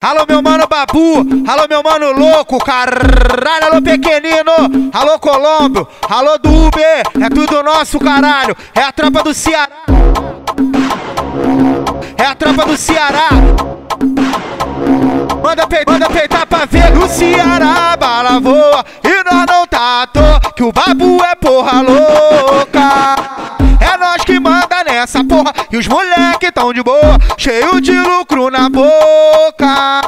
Alô, meu mano Babu, alô, meu mano louco, caralho, alô, pequenino, alô, Colombo, alô, do Uber, é tudo nosso, caralho, é a tropa do Ceará, é a tropa do Ceará. Manda, pe manda peitar pra ver no Ceará, bala voa, e nós não tá à toa, que o Babu é porra louca. Nessa porra, e os moleque tão de boa, cheio de lucro na boca.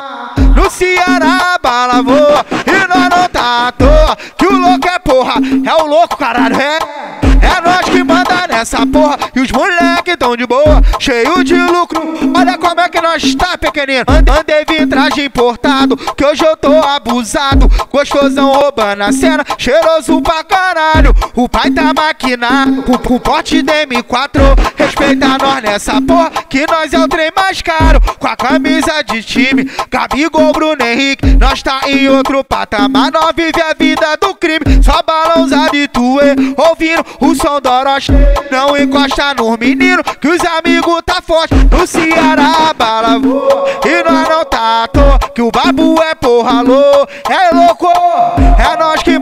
No Ceará, bala voa, e nós não tá à toa, que o louco é porra, é o louco, caralho, é. Nessa porra, e os moleque tão de boa, cheio de lucro. Olha como é que nós tá, pequenino. Andei vim traje importado, que hoje eu tô abusado. Gostosão roubando a cena, cheiroso pra caralho. O pai tá maquinado, com porte DM4. Respeita nós nessa porra, que nós é o trem mais caro. Com a camisa de time, Gabigol, Bruno Henrique. Nós tá em outro patamar, nós vive a vida do crime. Só balãozado e tuê, ouvindo o som do Orochi. Não encosta nos meninos, que os amigos tá forte. No Ceará, bala voa, e nós não tá à toa. Que o babu é porra louco, é louco. É nós que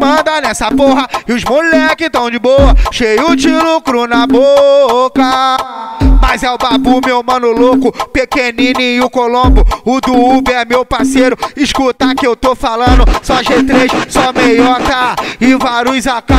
nessa porra, e os moleque tão de boa, cheio de lucro na boca. Mas é o babu, meu mano louco, pequenininho Colombo. O do Uber é meu parceiro, escuta que eu tô falando. Só G3, só meiota e vários AK.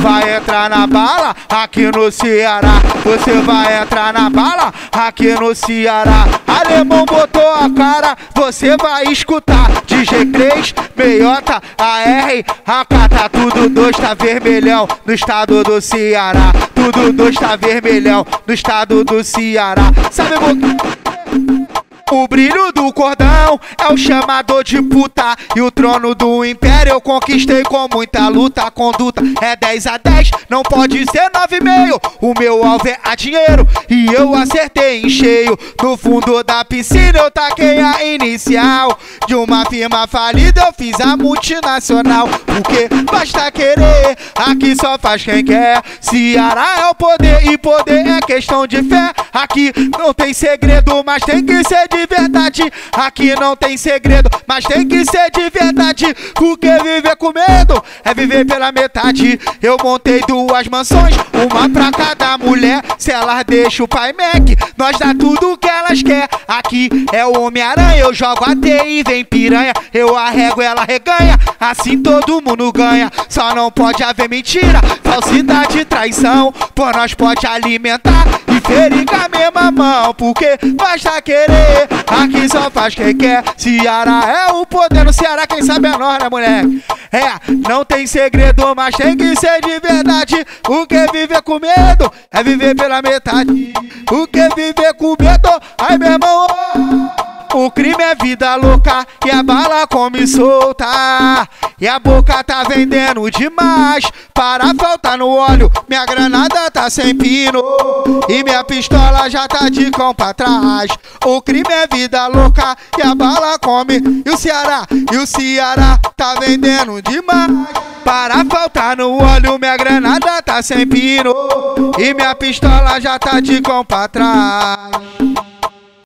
Vai entrar na bala aqui no Ceará. Você vai entrar na bala aqui no Ceará. Alemão botou a cara, você vai escutar. De G3, meiota, AR, AK. Tá tudo dois, tá vermelhão no estado do Ceará. Tudo dois tá vermelhão no estado do Ceará. Sabe, o brilho do cordão é o chamador de puta E o trono do império eu conquistei com muita luta. Conduta é 10 a 10, não pode ser 9,5 O meu alvo é a dinheiro e eu acertei em cheio. No fundo da piscina eu taquei a inicial. De uma firma falida eu fiz a multinacional. Porque basta querer, aqui só faz quem quer. Ceará é o poder e poder é questão de fé. Aqui não tem segredo, mas tem que ser de verdade. Aqui não tem segredo, mas tem que ser de verdade. Porque viver com medo é viver pela metade. Eu montei duas mansões, uma pra cada mulher. Se elas deixam o pai Mac, nós dá tudo que elas quer. Aqui é o Homem-Aranha, eu jogo a e vem piranha. Eu arrego, ela reganha. Assim todo mundo ganha. Só não pode haver mentira, falsidade e traição. Por nós pode alimentar e ferir com a mesma mão. Porque basta querer, aqui só faz quem quer. Ceará é o poder no Ceará, quem sabe é nós, né, moleque? É, não tem segredo, mas tem que ser de verdade. O que viver com medo é viver pela metade. O que viver com medo, ai meu irmão. O crime é vida louca e a bala come solta. E a boca tá vendendo demais. Para faltar no óleo, minha granada tá sem pino. E minha pistola já tá de cão pra trás. O crime é vida louca e a bala come. E o Ceará, e o Ceará tá vendendo demais. Para faltar no óleo, minha granada tá sem pino. E minha pistola já tá de cão pra trás.